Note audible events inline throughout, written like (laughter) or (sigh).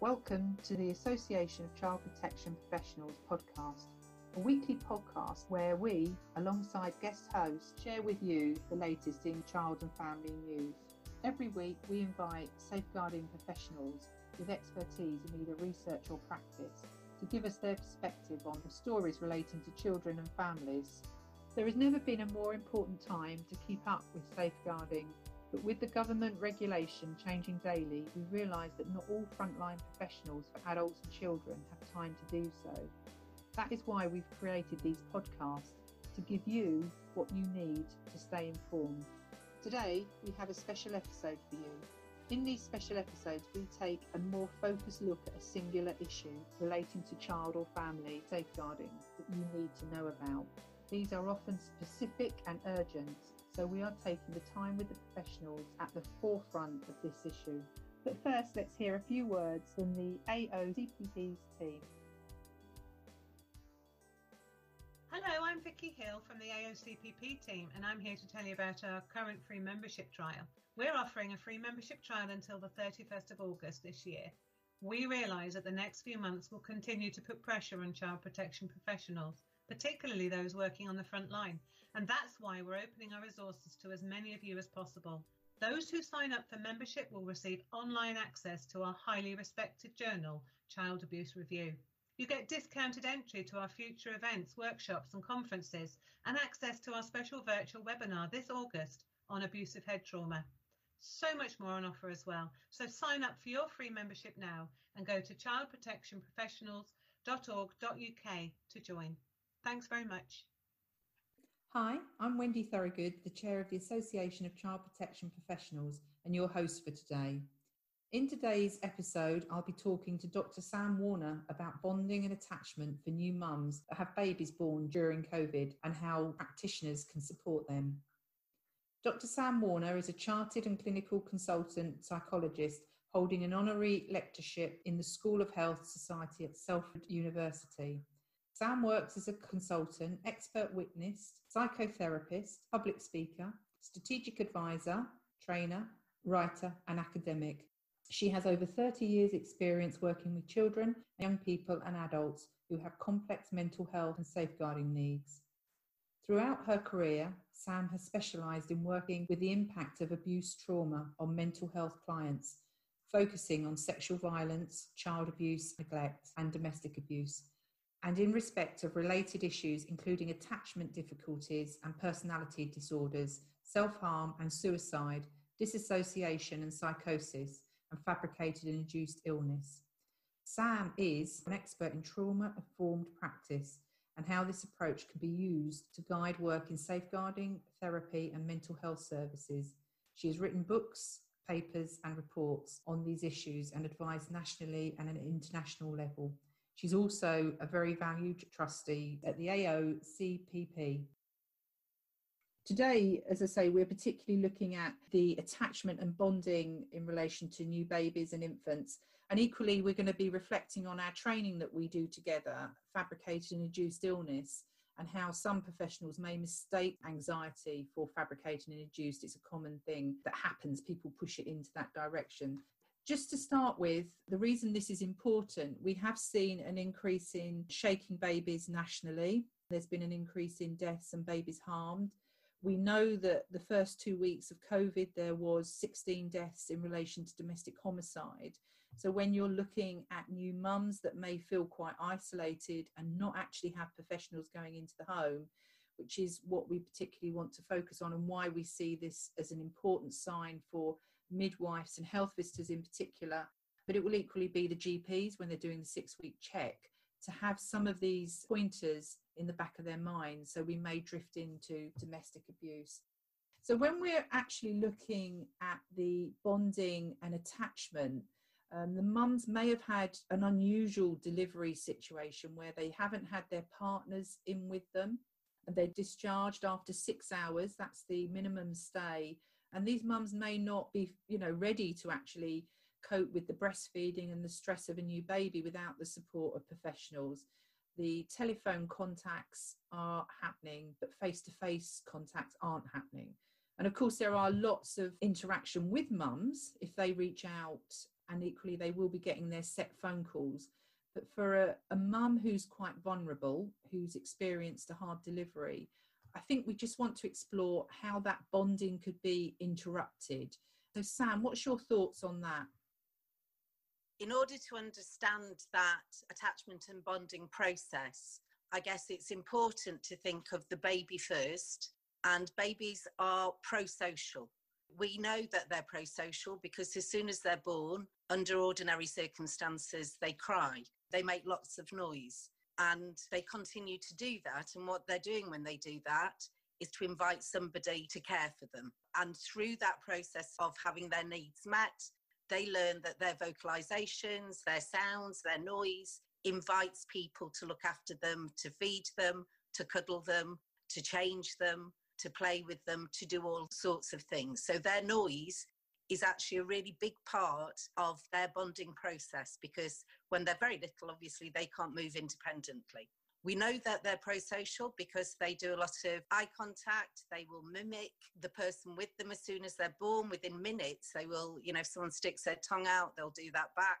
Welcome to the Association of Child Protection Professionals podcast, a weekly podcast where we, alongside guest hosts, share with you the latest in child and family news. Every week, we invite safeguarding professionals with expertise in either research or practice to give us their perspective on the stories relating to children and families. There has never been a more important time to keep up with safeguarding but with the government regulation changing daily, we realise that not all frontline professionals for adults and children have time to do so. That is why we've created these podcasts to give you what you need to stay informed. Today, we have a special episode for you. In these special episodes, we take a more focused look at a singular issue relating to child or family safeguarding that you need to know about. These are often specific and urgent, so we are taking the time with the professionals at the forefront of this issue. But first, let's hear a few words from the AOCPP's team. Hello, I'm Vicky Hill from the AOCPP team, and I'm here to tell you about our current free membership trial. We're offering a free membership trial until the 31st of August this year. We realise that the next few months will continue to put pressure on child protection professionals, particularly those working on the front line, and that's why we're opening our resources to as many of you as possible. Those who sign up for membership will receive online access to our highly respected journal, Child Abuse Review. You get discounted entry to our future events, workshops, and conferences, and access to our special virtual webinar this August on abusive head trauma. So much more on offer as well. So sign up for your free membership now and go to childprotectionprofessionals.org.uk to join. Thanks very much. Hi, I'm Wendy Thorogood, the Chair of the Association of Child Protection Professionals and your host for today. In today's episode, I'll be talking to Dr. Sam Warner about bonding and attachment for new mums that have babies born during COVID and how practitioners can support them. Dr. Sam Warner is a chartered and clinical consultant psychologist holding an honorary lectureship in the School of Health Society at Salford University Sam works as a consultant, expert witness, psychotherapist, public speaker, strategic advisor, trainer, writer, and academic. She has over 30 years' experience working with children, young people, and adults who have complex mental health and safeguarding needs. Throughout her career, Sam has specialised in working with the impact of abuse trauma on mental health clients, focusing on sexual violence, child abuse, neglect, and domestic abuse and in respect of related issues, including attachment difficulties and personality disorders, self harm and suicide, disassociation and psychosis, and fabricated and induced illness. Sam is an expert in trauma informed practice and how this approach can be used to guide work in safeguarding, therapy, and mental health services. She has written books, papers, and reports on these issues and advised nationally and at an international level She's also a very valued trustee at the AOCPP. Today, as I say, we're particularly looking at the attachment and bonding in relation to new babies and infants. And equally, we're going to be reflecting on our training that we do together, fabricated and induced illness, and how some professionals may mistake anxiety for fabricated and induced. It's a common thing that happens, people push it into that direction. Just to start with, the reason this is important, we have seen an increase in shaking babies nationally. There's been an increase in deaths and babies harmed. We know that the first two weeks of COVID, there was 16 deaths in relation to domestic homicide. So when you're looking at new mums that may feel quite isolated and not actually have professionals going into the home, which is what we particularly want to focus on and why we see this as an important sign for midwives and health visitors in particular, but it will equally be the GPs when they're doing the six week check to have some of these pointers in the back of their mind. So we may drift into domestic abuse. So when we're actually looking at the bonding and attachment, um, the mums may have had an unusual delivery situation where they haven't had their partners in with them and they're discharged after six hours. That's the minimum stay and these mums may not be you know ready to actually cope with the breastfeeding and the stress of a new baby without the support of professionals. The telephone contacts are happening but face to face contacts aren't happening. And of course there are lots of interaction with mums. If they reach out and equally they will be getting their set phone calls. But for a, a mum who's quite vulnerable, who's experienced a hard delivery, I think we just want to explore how that bonding could be interrupted. So, Sam, what's your thoughts on that? In order to understand that attachment and bonding process, I guess it's important to think of the baby first, and babies are pro social. We know that they're pro social because as soon as they're born, under ordinary circumstances, they cry, they make lots of noise and they continue to do that. And what they're doing when they do that is to invite somebody to care for them. And through that process of having their needs met, they learn that their vocalizations, their sounds, their noise invites people to look after them, to feed them, to cuddle them, to change them, to play with them, to do all sorts of things. So their noise is actually a really big part of their bonding process because when they're very little, obviously they can't move independently. We know that they're pro social because they do a lot of eye contact. They will mimic the person with them as soon as they're born. Within minutes, they will, you know, if someone sticks their tongue out, they'll do that back.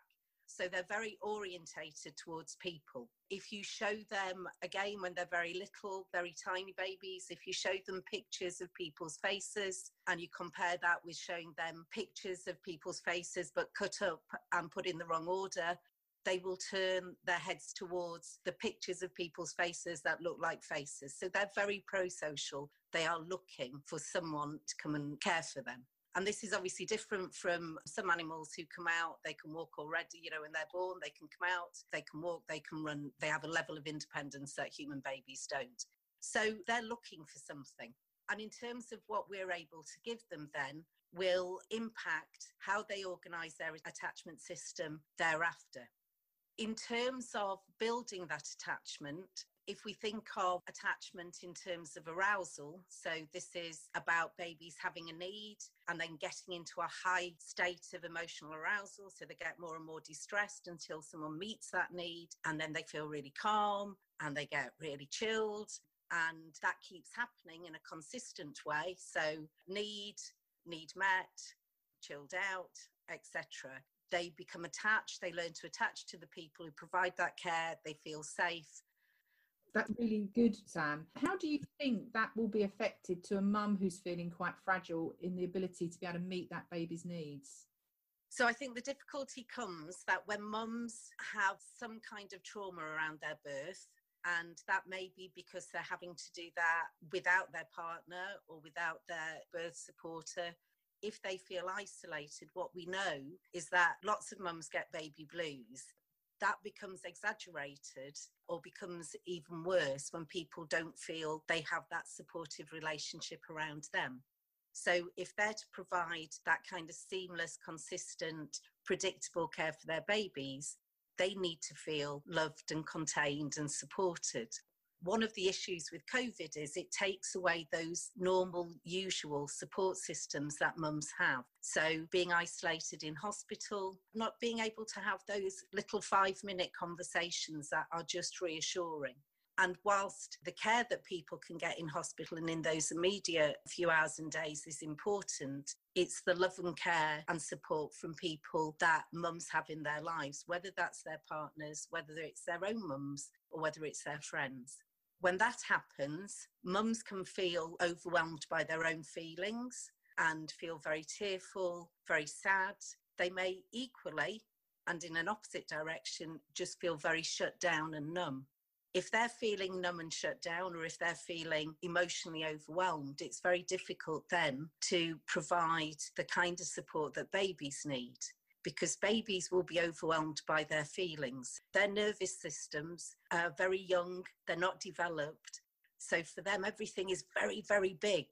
So they're very orientated towards people. If you show them, again, when they're very little, very tiny babies, if you show them pictures of people's faces and you compare that with showing them pictures of people's faces but cut up and put in the wrong order, they will turn their heads towards the pictures of people's faces that look like faces. So they're very pro social. They are looking for someone to come and care for them. And this is obviously different from some animals who come out, they can walk already, you know, when they're born, they can come out, they can walk, they can run, they have a level of independence that human babies don't. So they're looking for something. And in terms of what we're able to give them, then will impact how they organise their attachment system thereafter. In terms of building that attachment, if we think of attachment in terms of arousal, so this is about babies having a need and then getting into a high state of emotional arousal, so they get more and more distressed until someone meets that need, and then they feel really calm and they get really chilled, and that keeps happening in a consistent way. So, need, need met, chilled out, etc. They become attached, they learn to attach to the people who provide that care, they feel safe, that's really good, Sam. How do you think that will be affected to a mum who's feeling quite fragile in the ability to be able to meet that baby's needs? So I think the difficulty comes that when mums have some kind of trauma around their birth, and that may be because they're having to do that without their partner or without their birth supporter. If they feel isolated, what we know is that lots of mums get baby blues that becomes exaggerated or becomes even worse when people don't feel they have that supportive relationship around them. So, if they're to provide that kind of seamless, consistent, predictable care for their babies, they need to feel loved and contained and supported one of the issues with COVID is it takes away those normal, usual support systems that mums have. So, being isolated in hospital, not being able to have those little five minute conversations that are just reassuring. And whilst the care that people can get in hospital and in those immediate few hours and days is important, it's the love and care and support from people that mums have in their lives, whether that's their partners, whether it's their own mums, or whether it's their friends when that happens, mums can feel overwhelmed by their own feelings and feel very tearful, very sad. They may equally, and in an opposite direction, just feel very shut down and numb. If they're feeling numb and shut down, or if they're feeling emotionally overwhelmed, it's very difficult then to provide the kind of support that babies need because babies will be overwhelmed by their feelings. Their nervous systems are very young, they're not developed. So for them, everything is very, very big.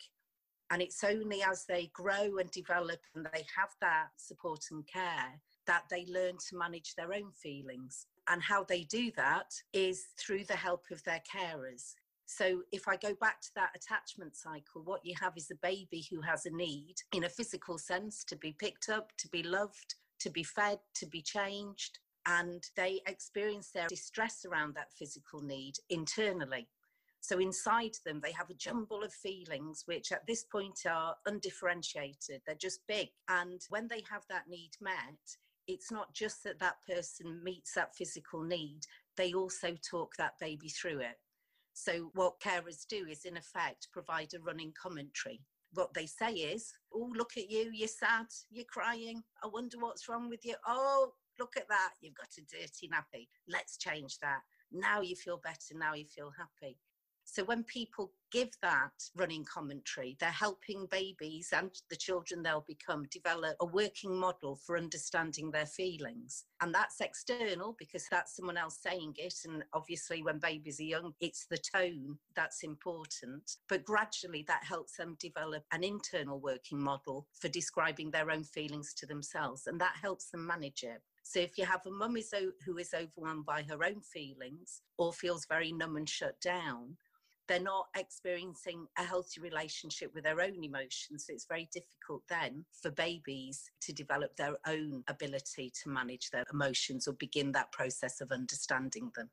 And it's only as they grow and develop and they have that support and care that they learn to manage their own feelings. And how they do that is through the help of their carers. So, if I go back to that attachment cycle, what you have is a baby who has a need in a physical sense to be picked up, to be loved, to be fed, to be changed, and they experience their distress around that physical need internally. So inside them, they have a jumble of feelings which at this point are undifferentiated. They're just big. And when they have that need met, it's not just that that person meets that physical need, they also talk that baby through it. So, what carers do is, in effect, provide a running commentary. What they say is, Oh, look at you, you're sad, you're crying. I wonder what's wrong with you. Oh, look at that, you've got a dirty nappy. Let's change that. Now you feel better, now you feel happy. So when people give that running commentary, they're helping babies and the children they'll become develop a working model for understanding their feelings. And that's external because that's someone else saying it. And obviously, when babies are young, it's the tone that's important. But gradually, that helps them develop an internal working model for describing their own feelings to themselves. And that helps them manage it. So if you have a mum who is overwhelmed by her own feelings or feels very numb and shut down, they're not experiencing a healthy relationship with their own emotions. So it's very difficult then for babies to develop their own ability to manage their emotions or begin that process of understanding them.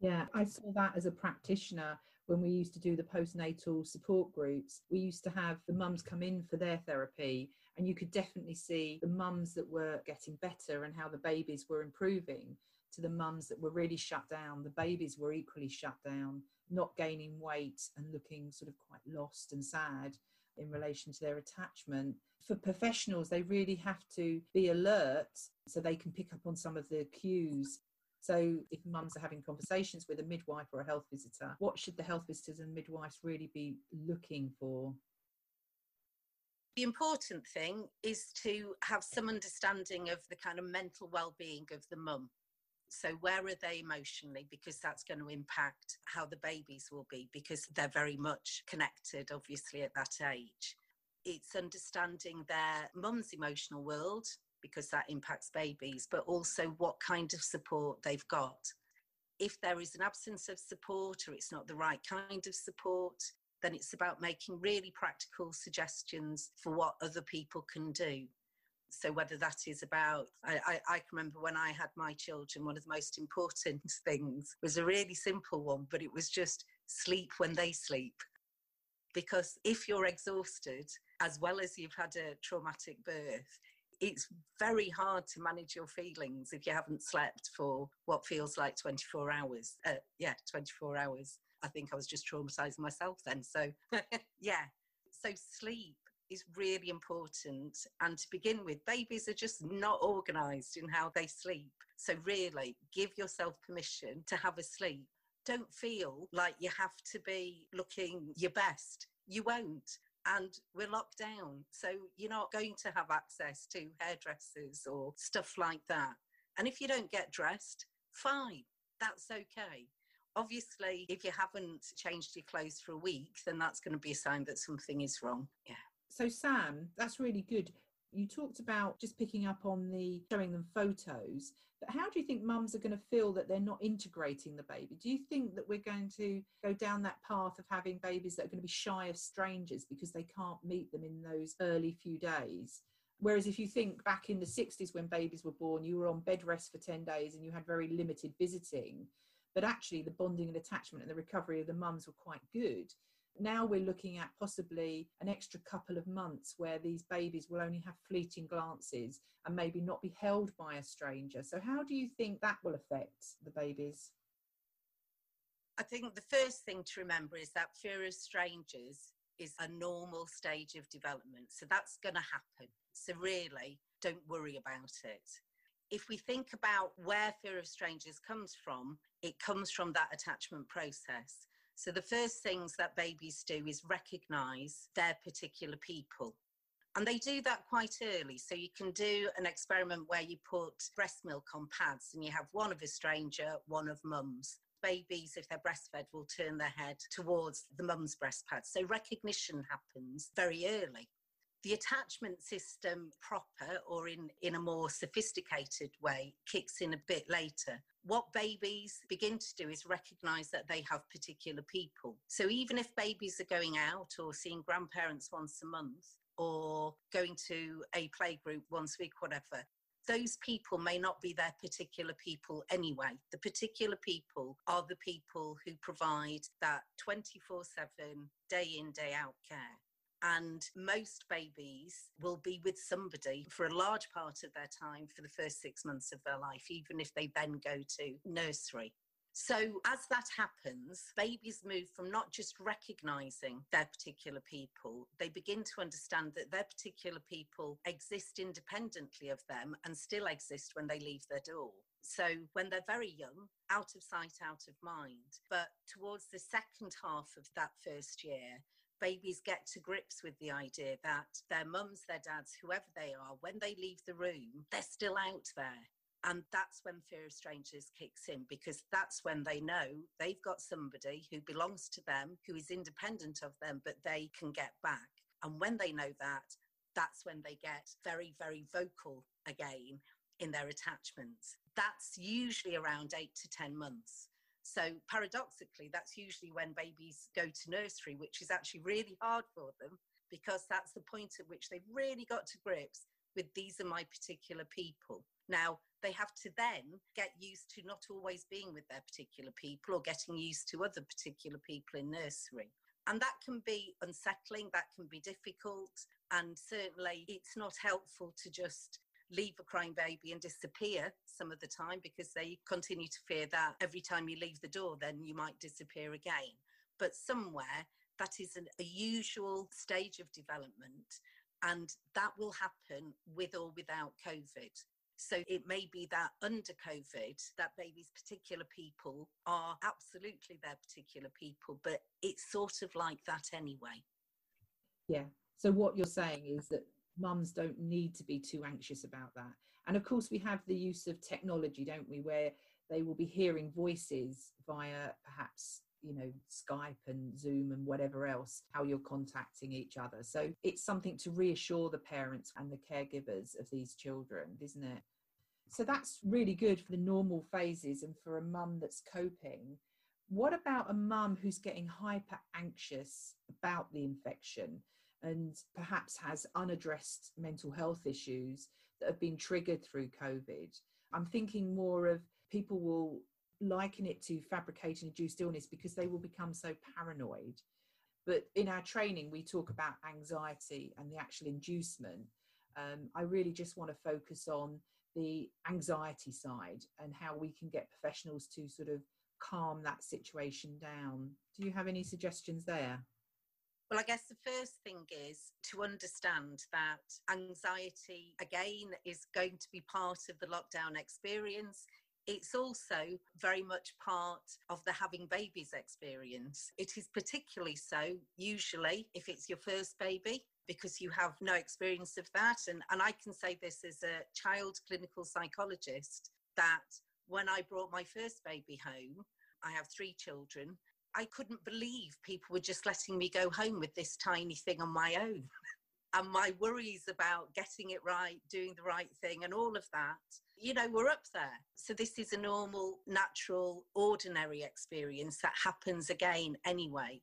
Yeah, I saw that as a practitioner when we used to do the postnatal support groups. We used to have the mums come in for their therapy, and you could definitely see the mums that were getting better and how the babies were improving to the mums that were really shut down. The babies were equally shut down not gaining weight and looking sort of quite lost and sad in relation to their attachment. For professionals, they really have to be alert so they can pick up on some of the cues. So, if mums are having conversations with a midwife or a health visitor, what should the health visitors and midwives really be looking for? The important thing is to have some understanding of the kind of mental well-being of the mum so, where are they emotionally? Because that's going to impact how the babies will be, because they're very much connected, obviously, at that age. It's understanding their mum's emotional world, because that impacts babies, but also what kind of support they've got. If there is an absence of support or it's not the right kind of support, then it's about making really practical suggestions for what other people can do so whether that is about I, I, I, can remember when i had my children one of the most important (laughs) things was a really simple one but it was just sleep when they sleep. Because if you're exhausted as well as you've had a traumatic birth it's very hard to manage your feelings if you haven't slept for what feels like 24 hours uh, yeah 24 hours. I think i was just traumatizing myself then so (laughs) yeah. So sleep is really important. And to begin with, babies are just not organised in how they sleep. So, really, give yourself permission to have a sleep. Don't feel like you have to be looking your best. You won't. And we're locked down. So, you're not going to have access to hairdressers or stuff like that. And if you don't get dressed, fine, that's okay obviously if you haven't changed your clothes for a week then that's going to be a sign that something is wrong yeah so, Sam, that's really good. You talked about just picking up on the showing them photos, but how do you think mums are going to feel that they're not integrating the baby? Do you think that we're going to go down that path of having babies that are going to be shy of strangers because they can't meet them in those early few days? Whereas if you think back in the 60s when babies were born, you were on bed rest for 10 days and you had very limited visiting, but actually the bonding and attachment and the recovery of the mums were quite good. Now we're looking at possibly an extra couple of months where these babies will only have fleeting glances and maybe not be held by a stranger. So, how do you think that will affect the babies? I think the first thing to remember is that fear of strangers is a normal stage of development. So, that's going to happen. So, really, don't worry about it. If we think about where fear of strangers comes from, it comes from that attachment process. So the first things that babies do is recognize their particular people. And they do that quite early. So you can do an experiment where you put breast milk on pads and you have one of a stranger, one of mum's. Babies, if they're breastfed, will turn their head towards the mum's breast pad. So recognition happens very early the attachment system proper or in, in a more sophisticated way kicks in a bit later. What babies begin to do is recognize that they have particular people. So even if babies are going out or seeing grandparents once a month or going to a playgroup once a week, whatever, those people may not be their particular people anyway. The particular people are the people who provide that 24 7, day in, day out care. And most babies will be with somebody for a large part of their time for the first six months of their life, even if they then go to nursery. So, as that happens, babies move from not just recognizing their particular people, they begin to understand that their particular people exist independently of them and still exist when they leave their door. So, when they're very young, out of sight, out of mind. But towards the second half of that first year, babies get to grips with the idea that their mums, their dads, whoever they are, when they leave the room, they're still out there. And that's when fear of strangers kicks in because that's when they know they've got somebody who belongs to them, who is independent of them, but they can get back. And when they know that, that's when they get very, very vocal again in their attachments. That's usually around eight to 10 months. So, paradoxically, that's usually when babies go to nursery, which is actually really hard for them because that's the point at which they've really got to grips with these are my particular people. Now, they have to then get used to not always being with their particular people or getting used to other particular people in nursery. And that can be unsettling, that can be difficult, and certainly it's not helpful to just leave a crying baby and disappear some of the time because they continue to fear that every time you leave the door, then you might disappear again. But somewhere that is an, a usual stage of development, and that will happen with or without COVID. So it may be that under COVID, that baby's particular people are absolutely their particular people, but it's sort of like that anyway. Yeah. So what you're saying is that mums don't need to be too anxious about that. And of course, we have the use of technology, don't we, where they will be hearing voices via perhaps you know skype and zoom and whatever else how you're contacting each other. So it's something to reassure the parents and the caregivers of these children isn't it? So that's really good for the normal phases and for a mum that's coping. What about a mum who's getting hyper anxious about the infection and perhaps has unaddressed mental health issues that have been triggered through covid i'm thinking more of people will liken it to fabricating induced illness because they will become so paranoid. But in our training, we talk about anxiety and the actual inducement. Um, I really just want to focus on the anxiety side and how we can get professionals to sort of calm that situation down. Do you have any suggestions there? Well, I guess the first thing is to understand that anxiety, again, is going to be part of the lockdown experience it's also very much part of the having babies experience. It is particularly so, usually, if it's your first baby, because you have no experience of that. And, and I can say this as a child clinical psychologist that when I brought my first baby home, I have three children. I couldn't believe people were just letting me go home with this tiny thing on my own. (laughs) and my worries about getting it right, doing the right thing, and all of that, you know, we're up there. So, this is a normal, natural, ordinary experience that happens again anyway.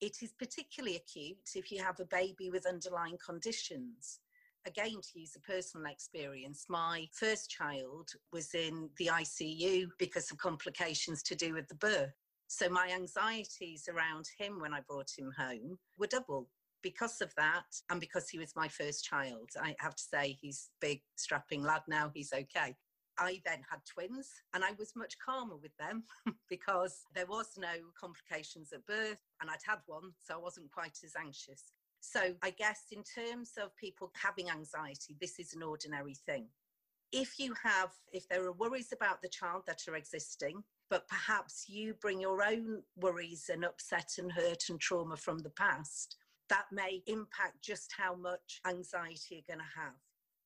It is particularly acute if you have a baby with underlying conditions. Again, to use a personal experience, my first child was in the ICU because of complications to do with the birth. So, my anxieties around him when I brought him home were double because of that and because he was my first child i have to say he's big strapping lad now he's okay I then had twins and I was much calmer with them (laughs) because there was no complications at birth and I'd had one, so I wasn't quite as anxious. So I guess in terms of people having anxiety, this is an ordinary thing. If you have, if there are worries about the child that are existing, but perhaps you bring your own worries and upset and hurt and trauma from the past, that may impact just how much anxiety you're going to have.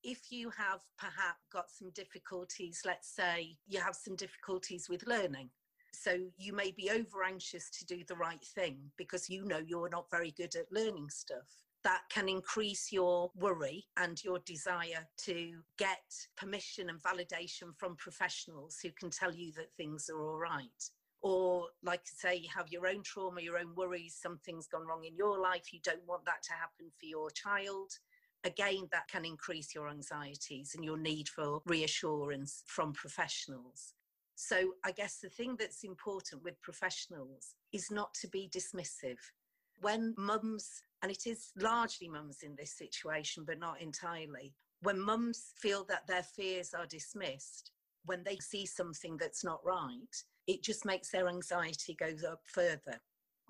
If you have perhaps got some difficulties, let's say you have some difficulties with learning, so you may be over anxious to do the right thing because you know you're not very good at learning stuff. That can increase your worry and your desire to get permission and validation from professionals who can tell you that things are all right. Or like I say you have your own trauma your own worries something's gone wrong in your life you don't want that to happen for your child. Again that can increase your anxieties and your need for reassurance from professionals. So i guess the thing that's important with professionals is not to be dismissive. When mums and it is largely mums in this situation, but not entirely. When mums feel that their fears are dismissed, when they see something that's not right, it just makes their anxiety go up further.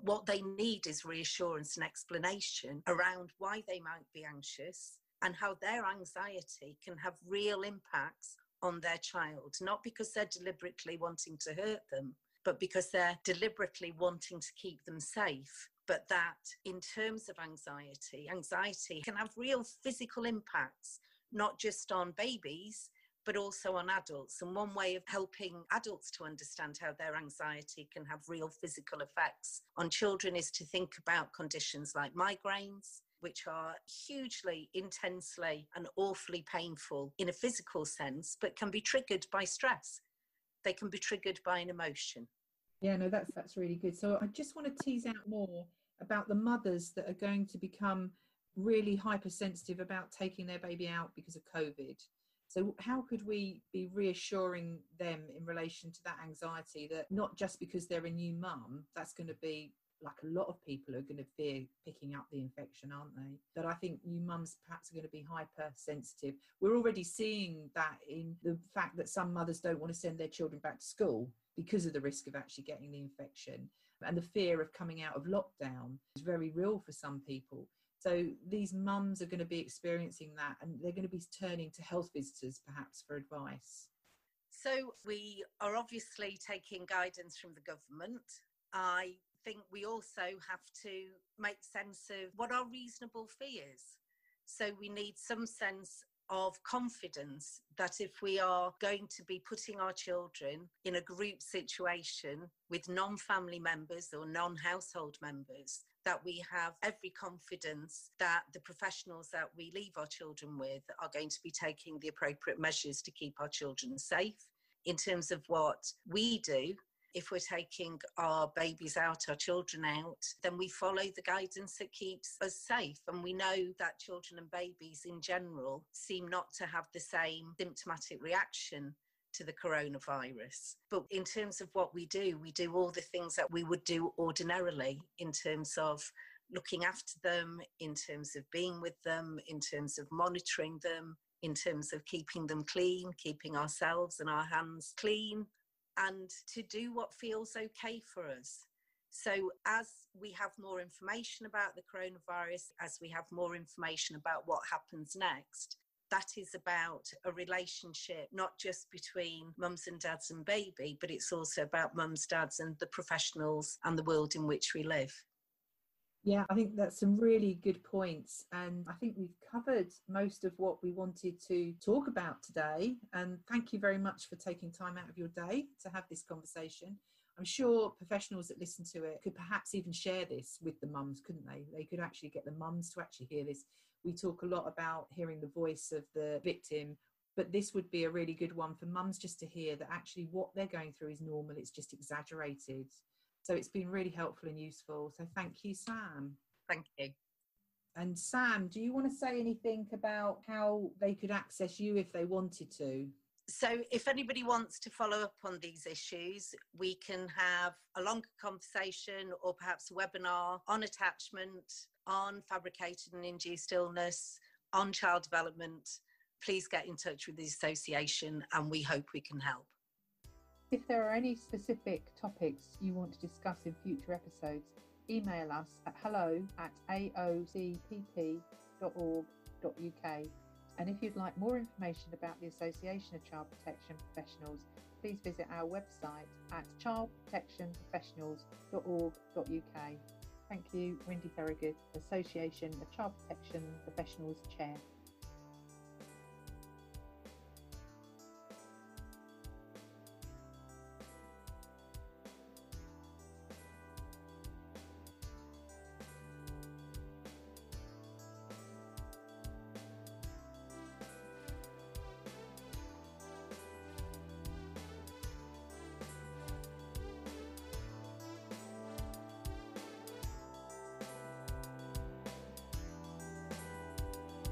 What they need is reassurance and explanation around why they might be anxious and how their anxiety can have real impacts on their child, not because they're deliberately wanting to hurt them, but because they're deliberately wanting to keep them safe. But that, in terms of anxiety, anxiety can have real physical impacts, not just on babies, but also on adults. And one way of helping adults to understand how their anxiety can have real physical effects on children is to think about conditions like migraines, which are hugely, intensely, and awfully painful in a physical sense, but can be triggered by stress. They can be triggered by an emotion. Yeah, no, that's that's really good. So I just want to tease out more about the mothers that are going to become really hypersensitive about taking their baby out because of COVID. So, how could we be reassuring them in relation to that anxiety that not just because they're a new mum, that's going to be like a lot of people are going to fear picking up the infection, aren't they? But I think new mums perhaps are going to be hypersensitive. We're already seeing that in the fact that some mothers don't want to send their children back to school because of the risk of actually getting the infection. And the fear of coming out of lockdown is very real for some people. So these mums are going to be experiencing that and they're going to be turning to health visitors perhaps for advice. So we are obviously taking guidance from the government. I think we also have to make sense of what are reasonable fears. So we need some sense of confidence that if we are going to be putting our children in a group situation with non family members or non household members, that we have every confidence that the professionals that we leave our children with are going to be taking the appropriate measures to keep our children safe. In terms of what we do, if we're taking our babies out, our children out, then we follow the guidance that keeps us safe. And we know that children and babies in general seem not to have the same symptomatic reaction to the coronavirus. But in terms of what we do, we do all the things that we would do ordinarily in terms of looking after them, in terms of being with them, in terms of monitoring them, in terms of keeping them clean, keeping ourselves and our hands clean, and to do what feels okay for us. So, as we have more information about the coronavirus, as we have more information about what happens next, that is about a relationship not just between mums and dads and baby, but it's also about mums, dads, and the professionals and the world in which we live. Yeah, I think that's some really good points. And I think we've covered most of what we wanted to talk about today. And thank you very much for taking time out of your day to have this conversation. I'm sure professionals that listen to it could perhaps even share this with the mums, couldn't they? They could actually get the mums to actually hear this we talk a lot about hearing the voice of the victim but this would be a really good one for mums just to hear that actually what they're going through is normal it's just exaggerated so it's been really helpful and useful. So thank you sam. Thank you. And sam do you want to say anything about how they could access you if they wanted to? So if anybody wants to follow up on these issues we can have a longer conversation or perhaps a webinar on attachment on fabricated and induced illness, on child development, please get in touch with the association and we hope we can help. If there are any specific topics you want to discuss in future episodes, email us at hello at aocpp.org.uk. And if you'd like more information about the Association of Child Protection Professionals, please visit our website at childprotectionprofessionals.org.uk. Thank you, Wendy Thorogood, Association of Child Protection Professionals Chair.